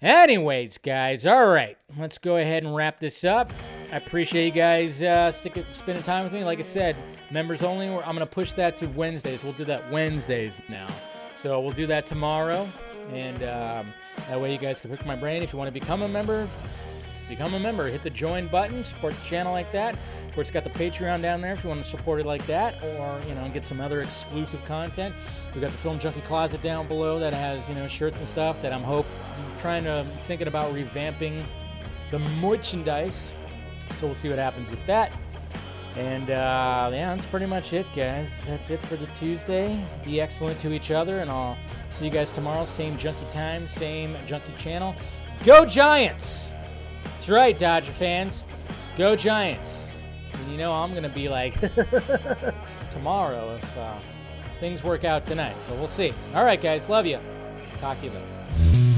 Anyways, guys, all right, let's go ahead and wrap this up. I appreciate you guys uh, sticking, spending time with me. Like I said, members only. I'm to push that to Wednesdays. We'll do that Wednesdays now. So we'll do that tomorrow, and um, that way you guys can pick my brain. If you want to become a member, become a member. Hit the join button, support the channel like that. Of course, got the Patreon down there if you want to support it like that, or you know, get some other exclusive content. We got the Film Junkee Closet down below that has you know shirts and stuff that I'm hope trying to thinking about revamping the merchandise. So we'll see what happens with that. And uh, yeah, that's pretty much it, guys. That's it for the Tuesday. Be excellent to each other, and I'll see you guys tomorrow. Same junkie time, same junkie channel. Go Giants! That's right, Dodger fans. Go Giants. And you know I'm going to be like *laughs* tomorrow if uh, things work out tonight. So we'll see. All right, guys. Love you. Talk to you later.